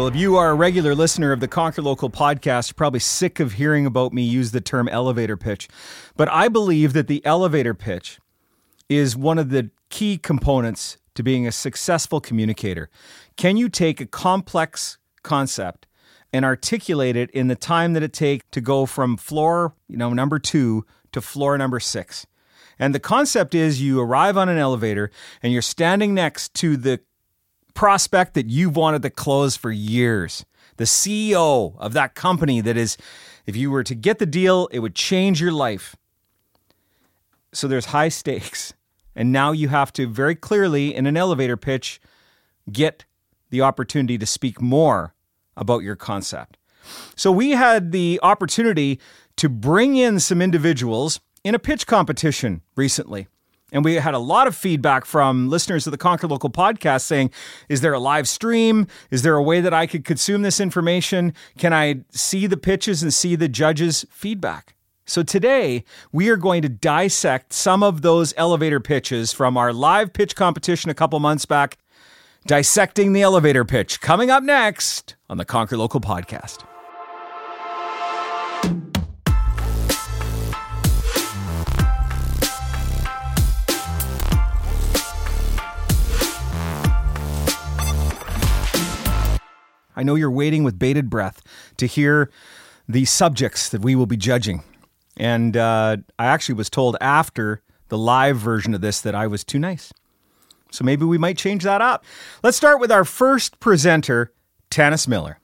Well, if you are a regular listener of the Conquer Local podcast, you're probably sick of hearing about me use the term elevator pitch. But I believe that the elevator pitch is one of the key components to being a successful communicator. Can you take a complex concept and articulate it in the time that it takes to go from floor, you know, number 2 to floor number 6? And the concept is you arrive on an elevator and you're standing next to the prospect that you've wanted to close for years. The CEO of that company that is, if you were to get the deal, it would change your life. So there's high stakes. And now you have to very clearly, in an elevator pitch, get the opportunity to speak more about your concept. So we had the opportunity to bring in some individuals in a pitch competition recently. And we had a lot of feedback from listeners of the Conquer Local podcast saying, Is there a live stream? Is there a way that I could consume this information? Can I see the pitches and see the judges' feedback? So today, we are going to dissect some of those elevator pitches from our live pitch competition a couple months back. Dissecting the elevator pitch coming up next on the Conquer Local podcast. I know you're waiting with bated breath to hear the subjects that we will be judging. And uh, I actually was told after the live version of this that I was too nice. So maybe we might change that up. Let's start with our first presenter, Tanis Miller.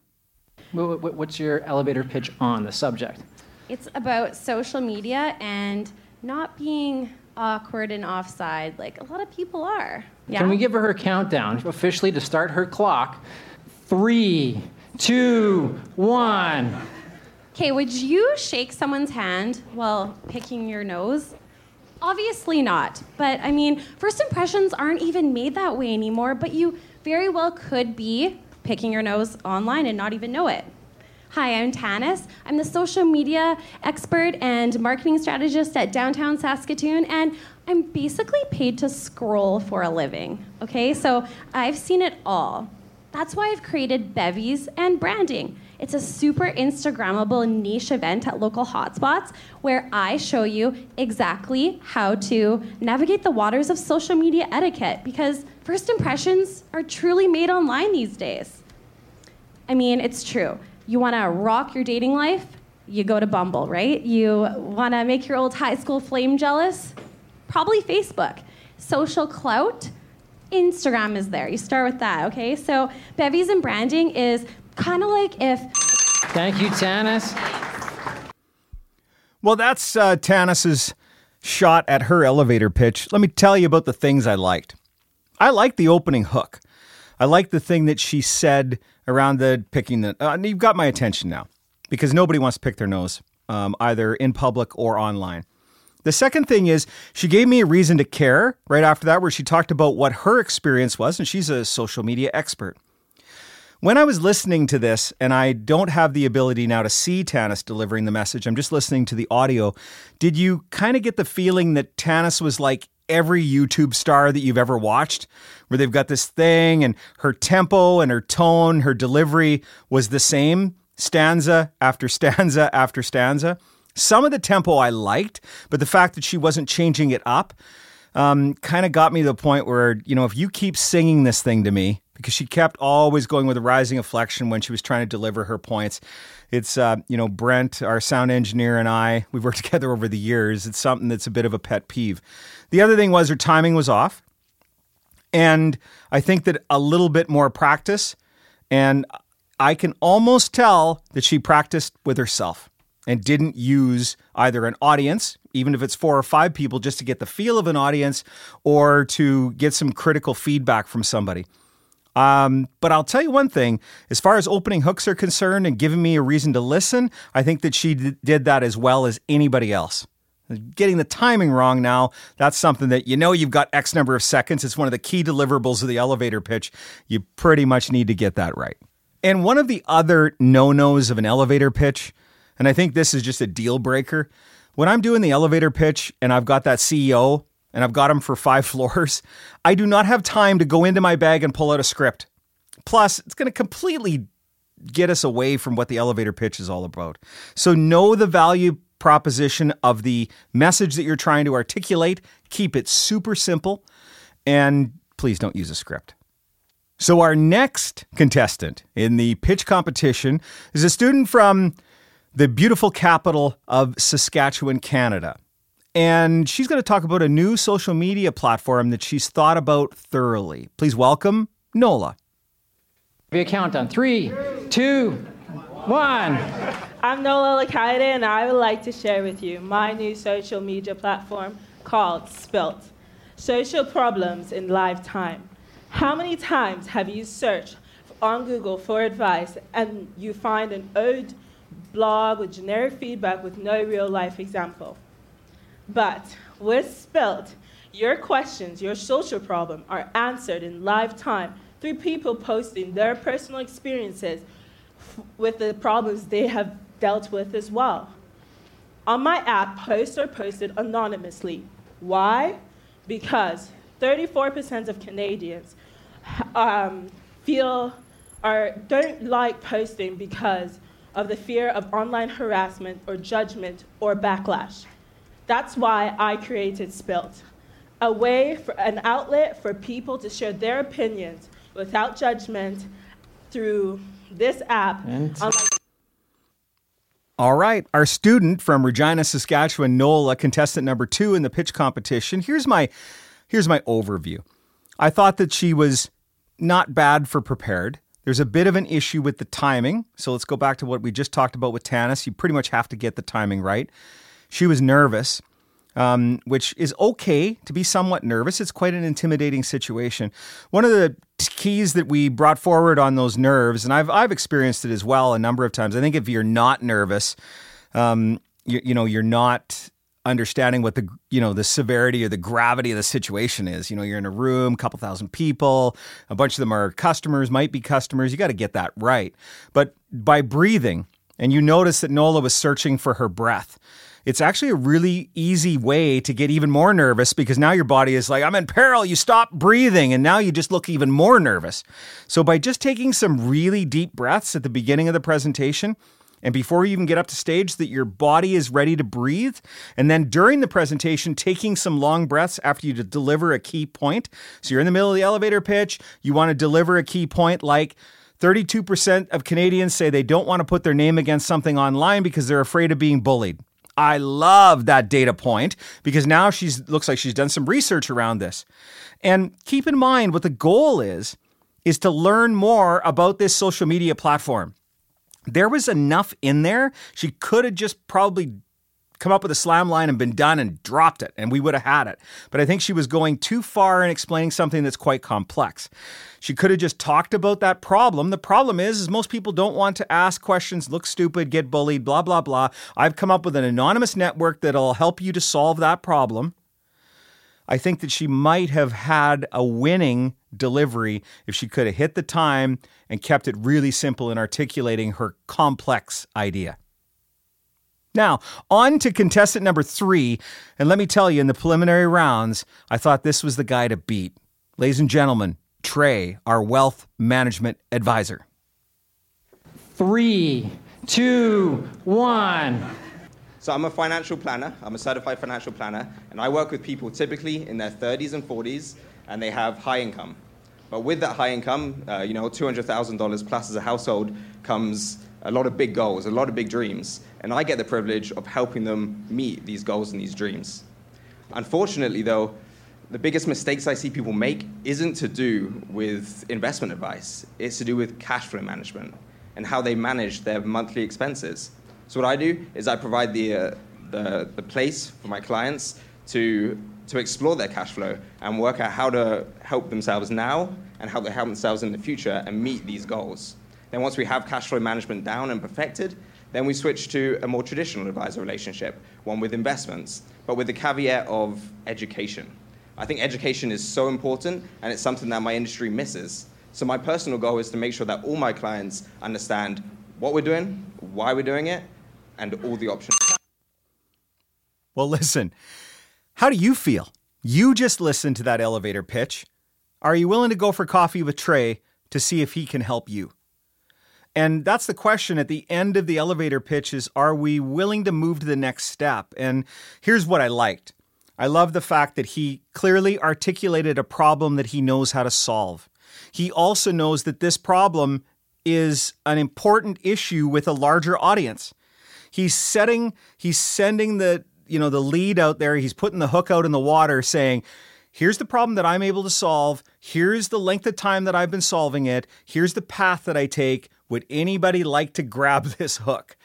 What's your elevator pitch on the subject? It's about social media and not being awkward and offside like a lot of people are. Yeah? Can we give her her countdown officially to start her clock? Three, two, one. Okay, would you shake someone's hand while picking your nose? Obviously not. But I mean, first impressions aren't even made that way anymore, but you very well could be picking your nose online and not even know it. Hi, I'm Tanis. I'm the social media expert and marketing strategist at downtown Saskatoon, and I'm basically paid to scroll for a living. Okay, so I've seen it all. That's why I've created Bevies and Branding. It's a super Instagrammable niche event at local hotspots where I show you exactly how to navigate the waters of social media etiquette because first impressions are truly made online these days. I mean, it's true. You want to rock your dating life? You go to Bumble, right? You want to make your old high school flame jealous? Probably Facebook. Social clout? Instagram is there. You start with that, okay? So bevies and branding is kind of like if. Thank you, Tanis. Well, that's uh, Tanis's shot at her elevator pitch. Let me tell you about the things I liked. I liked the opening hook. I liked the thing that she said around the picking the. Uh, you've got my attention now because nobody wants to pick their nose, um, either in public or online. The second thing is she gave me a reason to care right after that, where she talked about what her experience was, and she's a social media expert. When I was listening to this, and I don't have the ability now to see Tanis delivering the message, I'm just listening to the audio. Did you kind of get the feeling that Tanis was like every YouTube star that you've ever watched, where they've got this thing and her tempo and her tone, her delivery was the same stanza after stanza after stanza? Some of the tempo I liked, but the fact that she wasn't changing it up um, kind of got me to the point where, you know, if you keep singing this thing to me, because she kept always going with a rising inflection when she was trying to deliver her points. It's, uh, you know, Brent, our sound engineer, and I, we've worked together over the years. It's something that's a bit of a pet peeve. The other thing was her timing was off. And I think that a little bit more practice, and I can almost tell that she practiced with herself and didn't use either an audience, even if it's four or five people, just to get the feel of an audience or to get some critical feedback from somebody. Um, but I'll tell you one thing as far as opening hooks are concerned and giving me a reason to listen, I think that she d- did that as well as anybody else. Getting the timing wrong now, that's something that you know you've got X number of seconds. It's one of the key deliverables of the elevator pitch. You pretty much need to get that right. And one of the other no nos of an elevator pitch, and I think this is just a deal breaker, when I'm doing the elevator pitch and I've got that CEO and I've got him for five floors, I do not have time to go into my bag and pull out a script. Plus, it's going to completely get us away from what the elevator pitch is all about. So, know the value proposition of the message that you're trying to articulate, keep it super simple, and please don't use a script. So, our next contestant in the pitch competition is a student from the beautiful capital of Saskatchewan, Canada. And she's going to talk about a new social media platform that she's thought about thoroughly. Please welcome Nola. Give me a countdown. Three, two, one. I'm Nola Lakaide, and I would like to share with you my new social media platform called Spilt Social Problems in Live Time. How many times have you searched on Google for advice and you find an old blog with generic feedback with no real life example? But with Spilt, your questions, your social problem are answered in live time through people posting their personal experiences f- with the problems they have dealt with as well. On my app, posts are posted anonymously. Why? Because 34% of Canadians um, feel or don't like posting because of the fear of online harassment or judgment or backlash. That's why I created Spilt, a way for an outlet for people to share their opinions without judgment through this app. unlike All right, our student from Regina, Saskatchewan, Nola, contestant number two in the pitch competition. Here's my here's my overview. I thought that she was not bad for prepared. There's a bit of an issue with the timing. So let's go back to what we just talked about with Tanis. You pretty much have to get the timing right. She was nervous, um, which is okay to be somewhat nervous. It's quite an intimidating situation. One of the keys that we brought forward on those nerves, and I've I've experienced it as well a number of times. I think if you're not nervous, um, you, you know, you're not understanding what the you know the severity or the gravity of the situation is. You know, you're in a room, a couple thousand people, a bunch of them are customers, might be customers. You got to get that right. But by breathing, and you notice that Nola was searching for her breath. It's actually a really easy way to get even more nervous because now your body is like, I'm in peril. You stop breathing, and now you just look even more nervous. So, by just taking some really deep breaths at the beginning of the presentation, and before you even get up to stage, that your body is ready to breathe. And then during the presentation, taking some long breaths after you deliver a key point. So you're in the middle of the elevator pitch, you want to deliver a key point like 32% of Canadians say they don't want to put their name against something online because they're afraid of being bullied. I love that data point because now she looks like she's done some research around this. And keep in mind what the goal is is to learn more about this social media platform there was enough in there. She could have just probably come up with a slam line and been done and dropped it, and we would have had it. But I think she was going too far in explaining something that's quite complex. She could have just talked about that problem. The problem is, is most people don't want to ask questions, look stupid, get bullied, blah blah blah. I've come up with an anonymous network that'll help you to solve that problem. I think that she might have had a winning delivery if she could have hit the time and kept it really simple in articulating her complex idea. Now, on to contestant number three. And let me tell you, in the preliminary rounds, I thought this was the guy to beat. Ladies and gentlemen, Trey, our wealth management advisor. Three, two, one. So I'm a financial planner. I'm a certified financial planner, and I work with people typically in their 30s and 40s, and they have high income. But with that high income, uh, you know, $200,000 plus as a household comes a lot of big goals, a lot of big dreams, and I get the privilege of helping them meet these goals and these dreams. Unfortunately, though, the biggest mistakes I see people make isn't to do with investment advice. It's to do with cash flow management and how they manage their monthly expenses. So what I do is I provide the, uh, the, the place for my clients to to explore their cash flow and work out how to help themselves now and how they help themselves in the future and meet these goals. Then once we have cash flow management down and perfected, then we switch to a more traditional advisor relationship, one with investments, but with the caveat of education. I think education is so important and it's something that my industry misses. So my personal goal is to make sure that all my clients understand what we're doing, why we're doing it, and all the options. Well, listen, how do you feel? You just listened to that elevator pitch. Are you willing to go for coffee with Trey to see if he can help you? And that's the question at the end of the elevator pitch is are we willing to move to the next step? And here's what I liked. I love the fact that he clearly articulated a problem that he knows how to solve. He also knows that this problem is an important issue with a larger audience. He's setting he's sending the you know the lead out there, he's putting the hook out in the water saying, here's the problem that I'm able to solve, here's the length of time that I've been solving it, here's the path that I take. Would anybody like to grab this hook?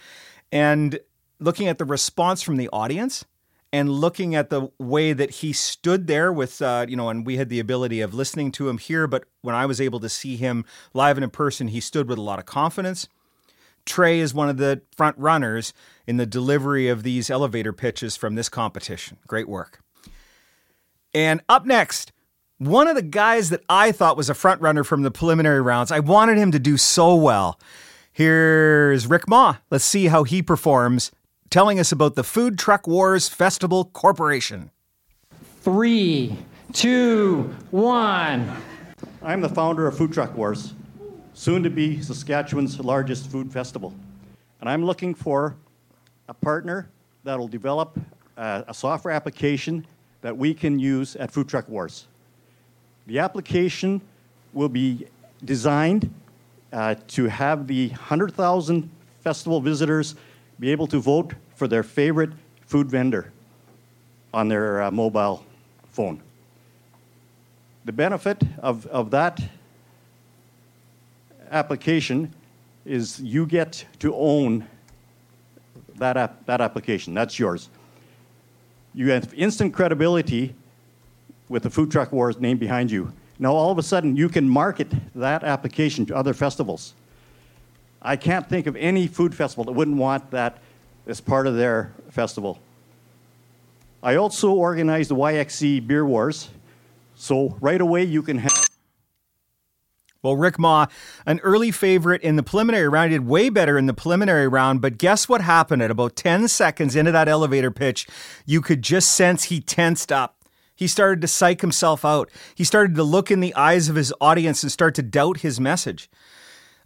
And looking at the response from the audience, and looking at the way that he stood there with, uh, you know, and we had the ability of listening to him here, but when I was able to see him live and in person, he stood with a lot of confidence. Trey is one of the front runners in the delivery of these elevator pitches from this competition. Great work. And up next, one of the guys that I thought was a front runner from the preliminary rounds. I wanted him to do so well. Here's Rick Ma. Let's see how he performs telling us about the Food Truck Wars Festival Corporation. Three, two, one. I'm the founder of Food Truck Wars, soon to be Saskatchewan's largest food festival. And I'm looking for a partner that'll develop a, a software application that we can use at Food Truck Wars. The application will be designed uh, to have the 100,000 festival visitors be able to vote for their favorite food vendor on their uh, mobile phone. The benefit of, of that application is you get to own that, app, that application. That's yours. You have instant credibility with the Food Truck Wars name behind you. Now, all of a sudden, you can market that application to other festivals. I can't think of any food festival that wouldn't want that as part of their festival. I also organized the YXE Beer Wars, so right away you can have. Well, Rick Ma, an early favorite in the preliminary round, he did way better in the preliminary round. But guess what happened at about 10 seconds into that elevator pitch? You could just sense he tensed up. He started to psych himself out. He started to look in the eyes of his audience and start to doubt his message.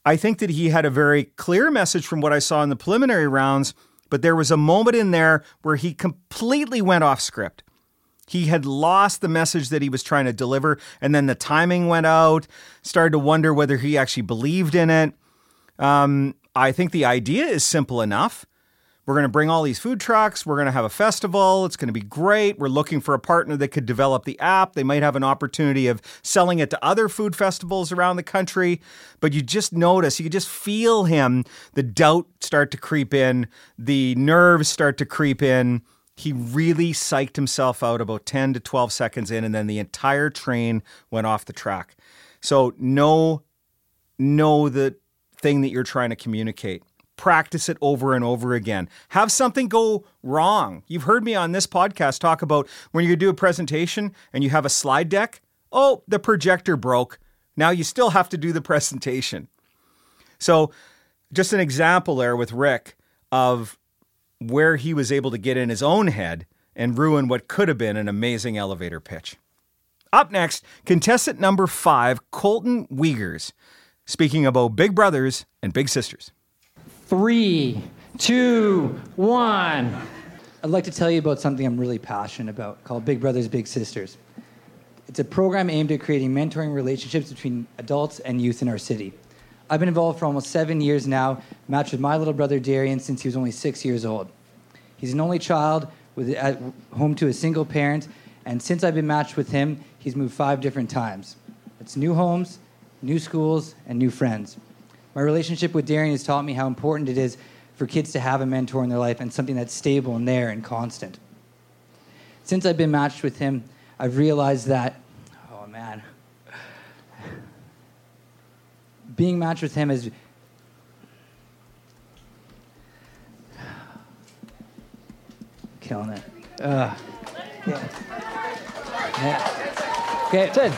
I think that he had a very clear message from what I saw in the preliminary rounds, but there was a moment in there where he completely went off script. He had lost the message that he was trying to deliver, and then the timing went out. Started to wonder whether he actually believed in it. Um, I think the idea is simple enough. We're going to bring all these food trucks. We're going to have a festival. It's going to be great. We're looking for a partner that could develop the app. They might have an opportunity of selling it to other food festivals around the country. But you just notice, you just feel him, the doubt start to creep in, the nerves start to creep in. He really psyched himself out about 10 to 12 seconds in, and then the entire train went off the track. So, know, know the thing that you're trying to communicate practice it over and over again. Have something go wrong. You've heard me on this podcast talk about when you do a presentation and you have a slide deck. Oh, the projector broke. Now you still have to do the presentation. So, just an example there with Rick of where he was able to get in his own head and ruin what could have been an amazing elevator pitch. Up next, contestant number five, Colton Wiegers, speaking about big brothers and big sisters. Three, two, one. I'd like to tell you about something I'm really passionate about called Big Brothers Big Sisters. It's a program aimed at creating mentoring relationships between adults and youth in our city. I've been involved for almost seven years now, matched with my little brother Darian since he was only six years old. He's an only child with, at home to a single parent, and since I've been matched with him, he's moved five different times. It's new homes, new schools, and new friends. My relationship with Darian has taught me how important it is for kids to have a mentor in their life and something that's stable and there and constant. Since I've been matched with him, I've realized that, oh man, being matched with him is. Killing it. Uh, yeah. Okay.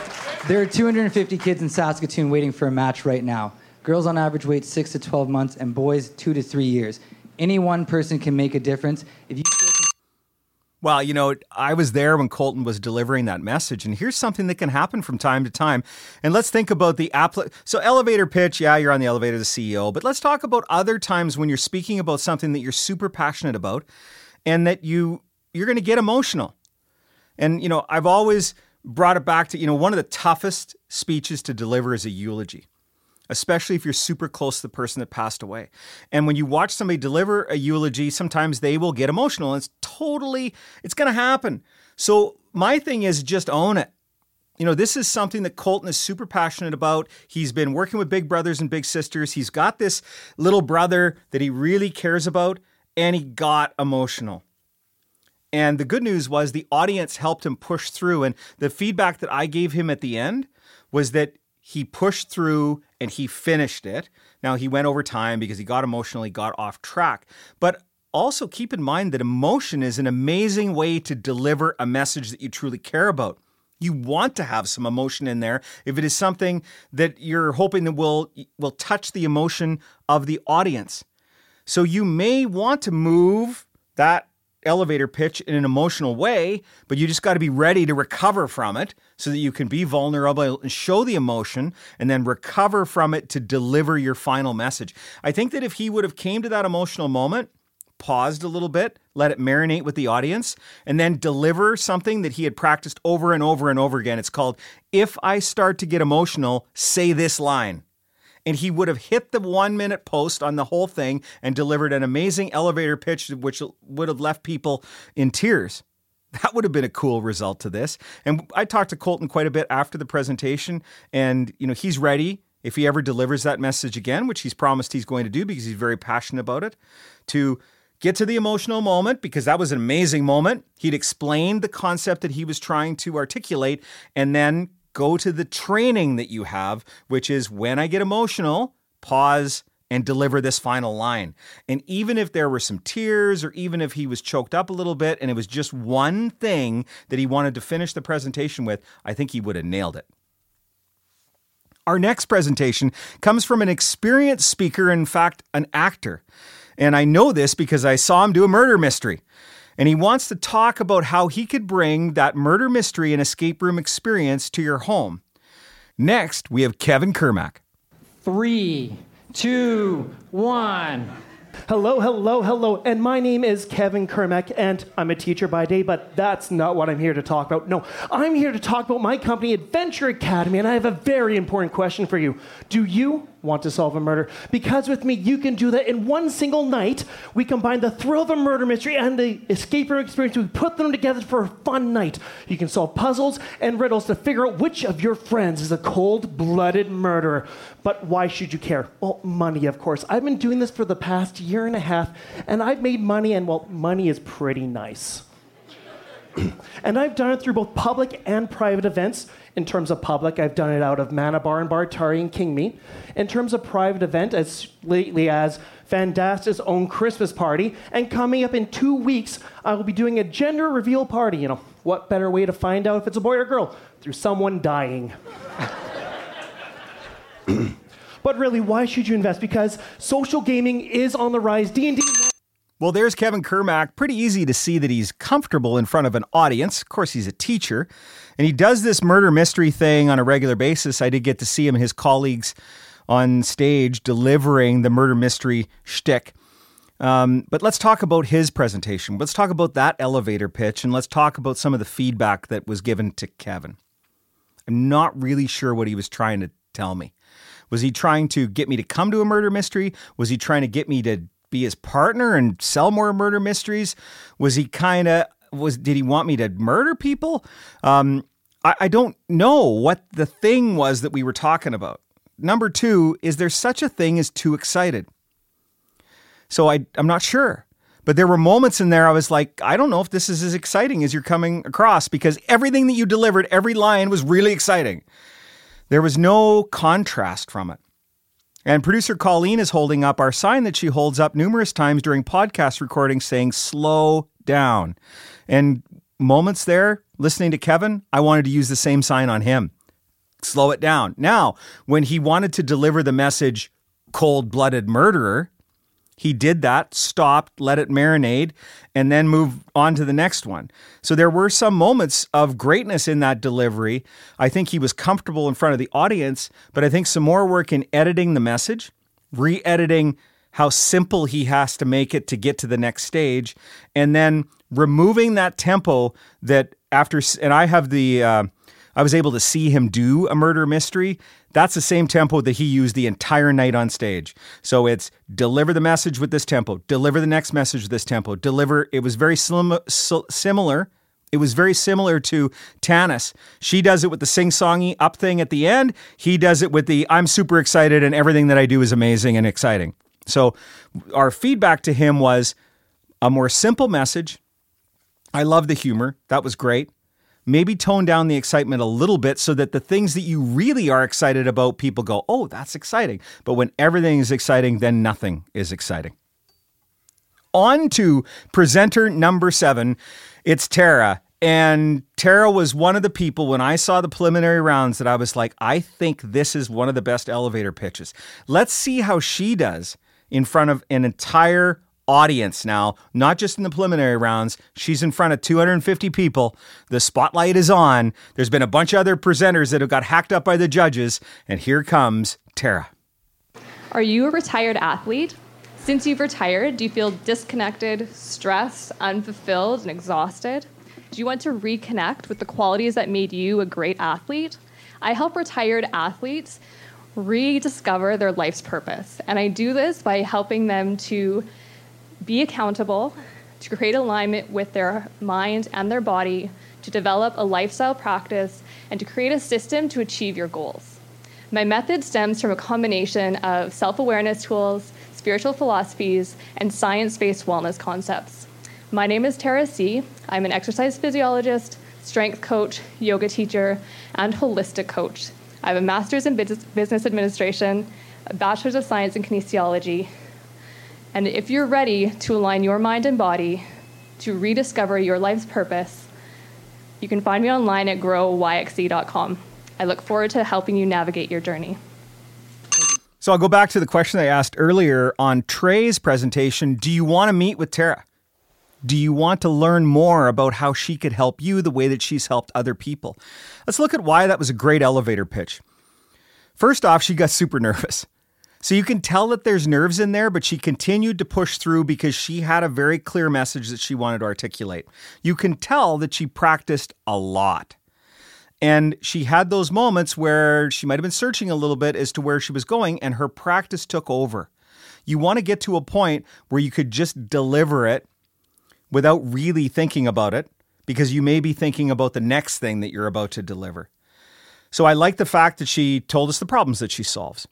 There are 250 kids in Saskatoon waiting for a match right now. Girls on average wait six to 12 months, and boys two to three years. Any one person can make a difference. If you Well, you know, I was there when Colton was delivering that message, and here's something that can happen from time to time. And let's think about the app. So, elevator pitch, yeah, you're on the elevator, the CEO, but let's talk about other times when you're speaking about something that you're super passionate about, and that you you're going to get emotional. And you know, I've always brought it back to you know one of the toughest speeches to deliver is a eulogy especially if you're super close to the person that passed away. And when you watch somebody deliver a eulogy, sometimes they will get emotional. And it's totally, it's going to happen. So my thing is just own it. You know, this is something that Colton is super passionate about. He's been working with big brothers and big sisters. He's got this little brother that he really cares about, and he got emotional. And the good news was the audience helped him push through. And the feedback that I gave him at the end was that he pushed through and he finished it. Now he went over time because he got emotionally got off track. But also keep in mind that emotion is an amazing way to deliver a message that you truly care about. You want to have some emotion in there if it is something that you're hoping that will will touch the emotion of the audience. So you may want to move that elevator pitch in an emotional way, but you just got to be ready to recover from it so that you can be vulnerable and show the emotion and then recover from it to deliver your final message. I think that if he would have came to that emotional moment, paused a little bit, let it marinate with the audience, and then deliver something that he had practiced over and over and over again. It's called If I Start to Get Emotional, Say This Line and he would have hit the one minute post on the whole thing and delivered an amazing elevator pitch, which would have left people in tears. That would have been a cool result to this. And I talked to Colton quite a bit after the presentation, and you know he's ready if he ever delivers that message again, which he's promised he's going to do because he's very passionate about it, to get to the emotional moment because that was an amazing moment. He'd explained the concept that he was trying to articulate and then go to the training that you have, which is when I get emotional, pause and deliver this final line. And even if there were some tears, or even if he was choked up a little bit and it was just one thing that he wanted to finish the presentation with, I think he would have nailed it. Our next presentation comes from an experienced speaker, in fact, an actor. And I know this because I saw him do a murder mystery and he wants to talk about how he could bring that murder mystery and escape room experience to your home. Next, we have Kevin Kermack. Three, two, one. Hello, hello, hello. And my name is Kevin Kermack, and I'm a teacher by day, but that's not what I'm here to talk about. No, I'm here to talk about my company, Adventure Academy, and I have a very important question for you. Do you want to solve a murder? Because with me, you can do that in one single night. We combine the thrill of a murder mystery and the escape room experience. We put them together for a fun night. You can solve puzzles and riddles to figure out which of your friends is a cold blooded murderer. But why should you care? Well, money, of course. I've been doing this for the past year and a half, and I've made money, and well, money is pretty nice. and I've done it through both public and private events. In terms of public, I've done it out of Mana Bar and Bartari and King Meat. In terms of private event, as lately as Vendasta's own Christmas party. And coming up in two weeks, I will be doing a gender reveal party. You know, what better way to find out if it's a boy or girl? Through someone dying. but really, why should you invest? Because social gaming is on the rise. D&D well, there's Kevin Kermack. Pretty easy to see that he's comfortable in front of an audience. Of course, he's a teacher, and he does this murder mystery thing on a regular basis. I did get to see him and his colleagues on stage delivering the murder mystery shtick. Um, but let's talk about his presentation. Let's talk about that elevator pitch, and let's talk about some of the feedback that was given to Kevin. I'm not really sure what he was trying to tell me. Was he trying to get me to come to a murder mystery? Was he trying to get me to be his partner and sell more murder mysteries? Was he kind of was did he want me to murder people? Um, I, I don't know what the thing was that we were talking about. Number two, is there such a thing as too excited? So I, I'm not sure. But there were moments in there I was like, I don't know if this is as exciting as you're coming across because everything that you delivered, every line was really exciting. There was no contrast from it. And producer Colleen is holding up our sign that she holds up numerous times during podcast recordings saying, slow down. And moments there, listening to Kevin, I wanted to use the same sign on him. Slow it down. Now, when he wanted to deliver the message, cold blooded murderer, he did that, stopped, let it marinate, and then move on to the next one. So there were some moments of greatness in that delivery. I think he was comfortable in front of the audience, but I think some more work in editing the message, re editing how simple he has to make it to get to the next stage, and then removing that tempo that after, and I have the, uh, I was able to see him do a murder mystery. That's the same tempo that he used the entire night on stage. So it's deliver the message with this tempo, deliver the next message with this tempo, deliver. It was very slim, similar. It was very similar to Tanis. She does it with the sing songy up thing at the end. He does it with the I'm super excited and everything that I do is amazing and exciting. So our feedback to him was a more simple message. I love the humor. That was great maybe tone down the excitement a little bit so that the things that you really are excited about, people go, oh, that's exciting. But when everything is exciting, then nothing is exciting. On to presenter number seven. It's Tara. And Tara was one of the people when I saw the preliminary rounds that I was like, I think this is one of the best elevator pitches. Let's see how she does in front of an entire audience now, not just in the preliminary rounds. She's in front of 250 people. The spotlight is on. There's been a bunch of other presenters that have got hacked up by the judges, and here comes Tara. Are you a retired athlete? Since you've retired, do you feel disconnected, stressed, unfulfilled, and exhausted? Do you want to reconnect with the qualities that made you a great athlete? I help retired athletes rediscover their life's purpose. And I do this by helping them to be accountable, to create alignment with their mind and their body, to develop a lifestyle practice, and to create a system to achieve your goals. My method stems from a combination of self awareness tools, spiritual philosophies, and science based wellness concepts. My name is Tara C. I'm an exercise physiologist, strength coach, yoga teacher, and holistic coach. I have a master's in business administration, a bachelor's of science in kinesiology, and if you're ready to align your mind and body to rediscover your life's purpose, you can find me online at growyxc.com. I look forward to helping you navigate your journey. So I'll go back to the question I asked earlier on Trey's presentation. Do you want to meet with Tara? Do you want to learn more about how she could help you the way that she's helped other people? Let's look at why that was a great elevator pitch. First off, she got super nervous. So you can tell that there's nerves in there, but she continued to push through because she had a very clear message that she wanted to articulate. You can tell that she practiced a lot. And she had those moments where she might have been searching a little bit as to where she was going, and her practice took over. You want to get to a point where you could just deliver it without really thinking about it, because you may be thinking about the next thing that you're about to deliver. So I like the fact that she told us the problems that she solves.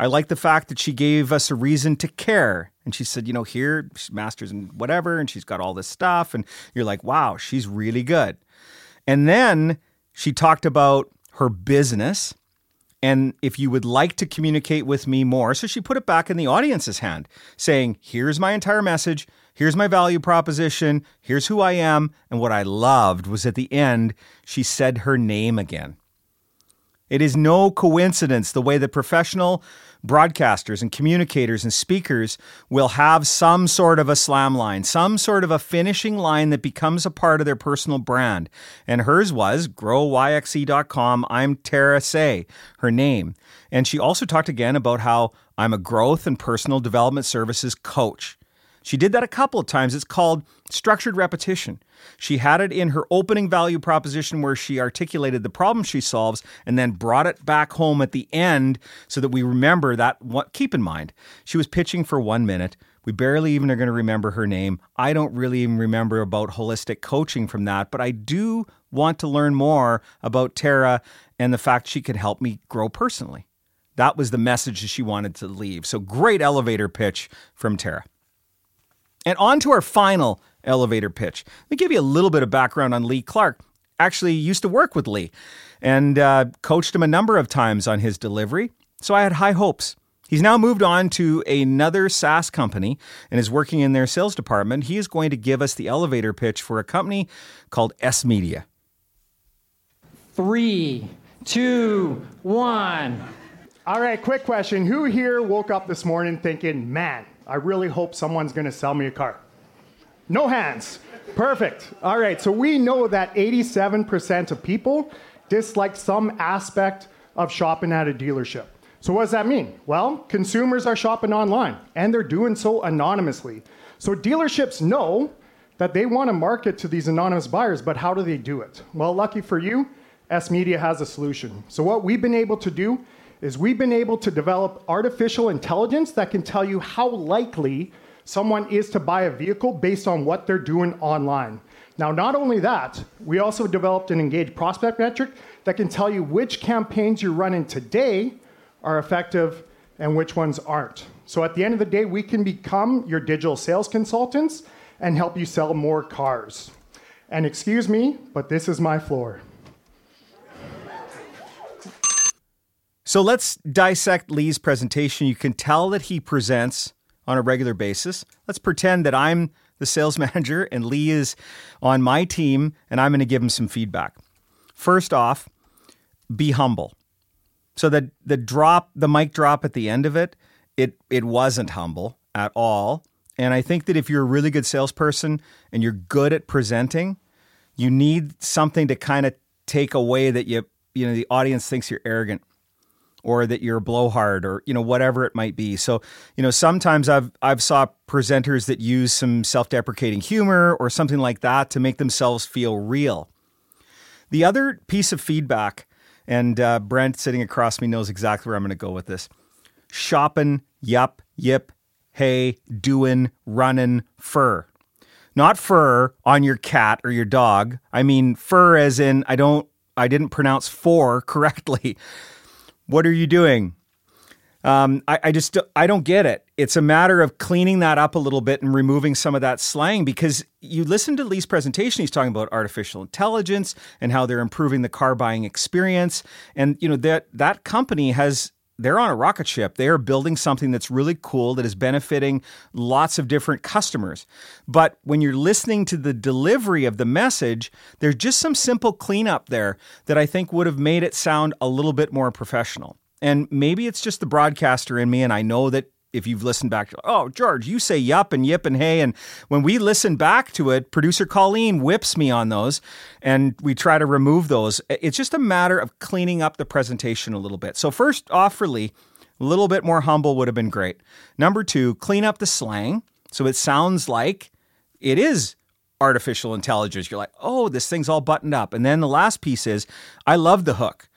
I like the fact that she gave us a reason to care. And she said, you know, here, she's master's in whatever, and she's got all this stuff. And you're like, wow, she's really good. And then she talked about her business. And if you would like to communicate with me more, so she put it back in the audience's hand, saying, here's my entire message. Here's my value proposition. Here's who I am. And what I loved was at the end, she said her name again. It is no coincidence the way the professional broadcasters and communicators and speakers will have some sort of a slam line, some sort of a finishing line that becomes a part of their personal brand. And hers was growyxe.com. I'm Tara Say, her name. And she also talked again about how I'm a growth and personal development services coach. She did that a couple of times. It's called structured repetition. She had it in her opening value proposition where she articulated the problem she solves and then brought it back home at the end so that we remember that what keep in mind. She was pitching for 1 minute. We barely even are going to remember her name. I don't really even remember about holistic coaching from that, but I do want to learn more about Tara and the fact she could help me grow personally. That was the message she wanted to leave. So great elevator pitch from Tara. And on to our final elevator pitch. Let me give you a little bit of background on Lee Clark. Actually, used to work with Lee and uh, coached him a number of times on his delivery. So I had high hopes. He's now moved on to another SaaS company and is working in their sales department. He is going to give us the elevator pitch for a company called S Media. Three, two, one. All right, quick question. Who here woke up this morning thinking, man, I really hope someone's going to sell me a car? No hands. Perfect. All right, so we know that 87% of people dislike some aspect of shopping at a dealership. So, what does that mean? Well, consumers are shopping online and they're doing so anonymously. So, dealerships know that they want to market to these anonymous buyers, but how do they do it? Well, lucky for you, S Media has a solution. So, what we've been able to do is we've been able to develop artificial intelligence that can tell you how likely someone is to buy a vehicle based on what they're doing online. Now, not only that, we also developed an engaged prospect metric that can tell you which campaigns you're running today are effective and which ones aren't. So at the end of the day, we can become your digital sales consultants and help you sell more cars. And excuse me, but this is my floor. So let's dissect Lee's presentation. You can tell that he presents on a regular basis. Let's pretend that I'm the sales manager and Lee is on my team and I'm going to give him some feedback. First off, be humble. So the the drop, the mic drop at the end of it, it it wasn't humble at all. And I think that if you're a really good salesperson and you're good at presenting, you need something to kind of take away that you you know the audience thinks you're arrogant or that you're a blowhard or you know whatever it might be. So, you know, sometimes I've I've saw presenters that use some self-deprecating humor or something like that to make themselves feel real. The other piece of feedback and uh, Brent sitting across me knows exactly where I'm going to go with this. Shopping, yup, yip, hey, doing, running, fur. Not fur on your cat or your dog. I mean fur as in I don't I didn't pronounce for correctly. What are you doing? Um, I, I, just I don't get it. It's a matter of cleaning that up a little bit and removing some of that slang because you listen to Lee's presentation. He's talking about artificial intelligence and how they're improving the car buying experience. And you know that that company has they're on a rocket ship. They are building something that's really cool that is benefiting lots of different customers. But when you're listening to the delivery of the message, there's just some simple cleanup there that I think would have made it sound a little bit more professional. And maybe it's just the broadcaster in me. And I know that if you've listened back to, oh, George, you say yup and yip and hey. And when we listen back to it, producer Colleen whips me on those and we try to remove those. It's just a matter of cleaning up the presentation a little bit. So, first off, for Lee, a little bit more humble would have been great. Number two, clean up the slang so it sounds like it is artificial intelligence. You're like, oh, this thing's all buttoned up. And then the last piece is, I love the hook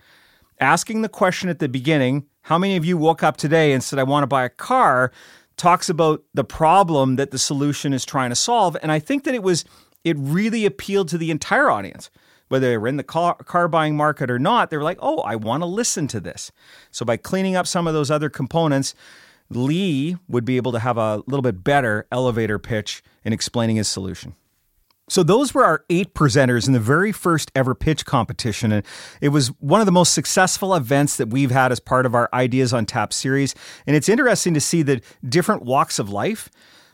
asking the question at the beginning, how many of you woke up today and said, I want to buy a car, talks about the problem that the solution is trying to solve. And I think that it was, it really appealed to the entire audience. Whether they were in the car, car buying market or not, they were like, oh, I want to listen to this. So by cleaning up some of those other components, Lee would be able to have a little bit better elevator pitch in explaining his solution. So those were our eight presenters in the very first ever pitch competition. And it was one of the most successful events that we've had as part of our Ideas on Tap series. And it's interesting to see the different walks of life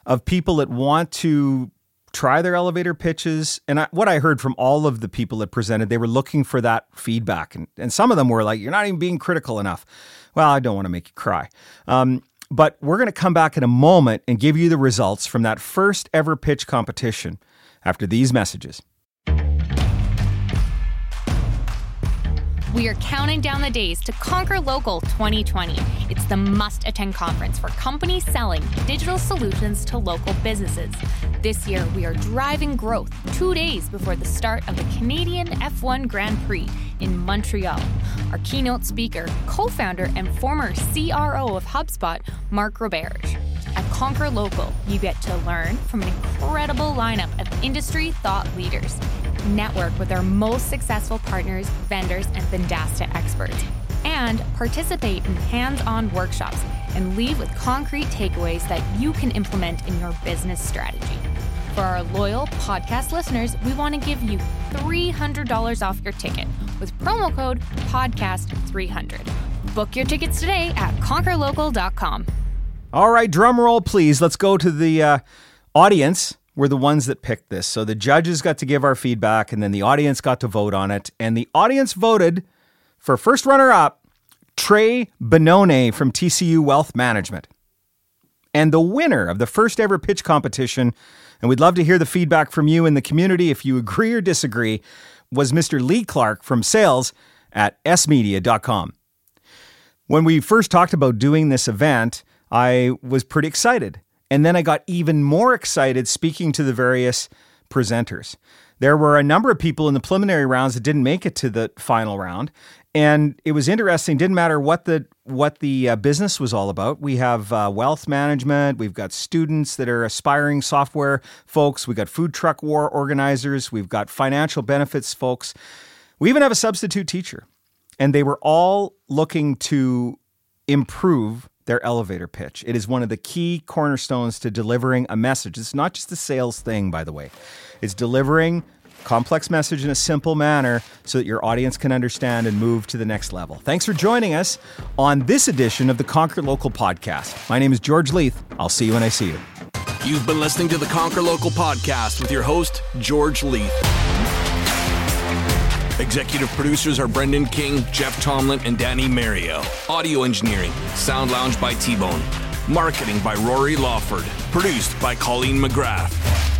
of people that want to try their elevator pitches. And I, what I heard from all of the people that presented, they were looking for that feedback. And, and some of them were like, you're not even being critical enough. Well, I don't want to make you cry. Um, but we're going to come back in a moment and give you the results from that first ever pitch competition after these messages. We are counting down the days to Conquer Local 2020. It's the must attend conference for companies selling digital solutions to local businesses. This year, we are driving growth two days before the start of the Canadian F1 Grand Prix in Montreal. Our keynote speaker, co founder, and former CRO of HubSpot, Mark Roberge. At Conquer Local, you get to learn from an incredible lineup of industry thought leaders network with our most successful partners, vendors, and Vendasta experts, and participate in hands on workshops and leave with concrete takeaways that you can implement in your business strategy. For our loyal podcast listeners, we want to give you $300 off your ticket with promo code PODCAST300. Book your tickets today at conquerlocal.com. All right, drum roll, please. Let's go to the uh, audience. We're the ones that picked this. So the judges got to give our feedback, and then the audience got to vote on it. And the audience voted for first runner up Trey Benone from TCU Wealth Management. And the winner of the first ever pitch competition, and we'd love to hear the feedback from you in the community if you agree or disagree, was Mr. Lee Clark from sales at smedia.com. When we first talked about doing this event, I was pretty excited. And then I got even more excited speaking to the various presenters. There were a number of people in the preliminary rounds that didn't make it to the final round, and it was interesting. Didn't matter what the what the uh, business was all about. We have uh, wealth management. We've got students that are aspiring software folks. We got food truck war organizers. We've got financial benefits folks. We even have a substitute teacher, and they were all looking to improve their elevator pitch. It is one of the key cornerstones to delivering a message. It's not just a sales thing, by the way. It's delivering complex message in a simple manner so that your audience can understand and move to the next level. Thanks for joining us on this edition of the Conquer Local podcast. My name is George Leith. I'll see you when I see you. You've been listening to the Conquer Local podcast with your host, George Leith. Executive producers are Brendan King, Jeff Tomlin, and Danny Mario. Audio engineering, Sound Lounge by T Bone. Marketing by Rory Lawford. Produced by Colleen McGrath.